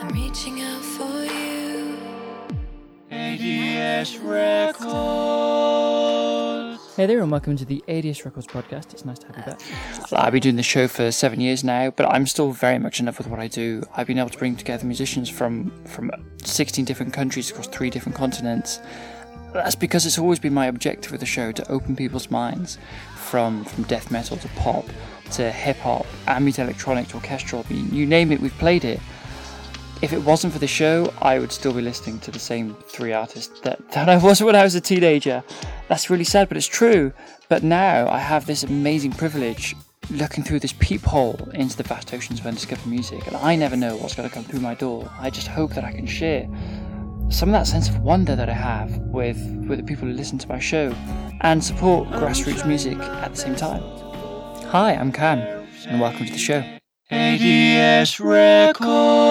I'm reaching out for you. ADS Records. Hey there, and welcome to the ADS Records podcast. It's nice to have you back. I've been doing this show for seven years now, but I'm still very much in love with what I do. I've been able to bring together musicians from from 16 different countries across three different continents. That's because it's always been my objective with the show to open people's minds from from death metal to pop to hip hop, ambient electronic to orchestral. I mean, you name it, we've played it. If it wasn't for the show, I would still be listening to the same three artists that, that I was when I was a teenager. That's really sad, but it's true. But now I have this amazing privilege looking through this peephole into the vast oceans of undiscovered music, and I never know what's going to come through my door. I just hope that I can share some of that sense of wonder that I have with, with the people who listen to my show and support grassroots music at the same time. Hi, I'm Cam, and welcome to the show. ADS Records.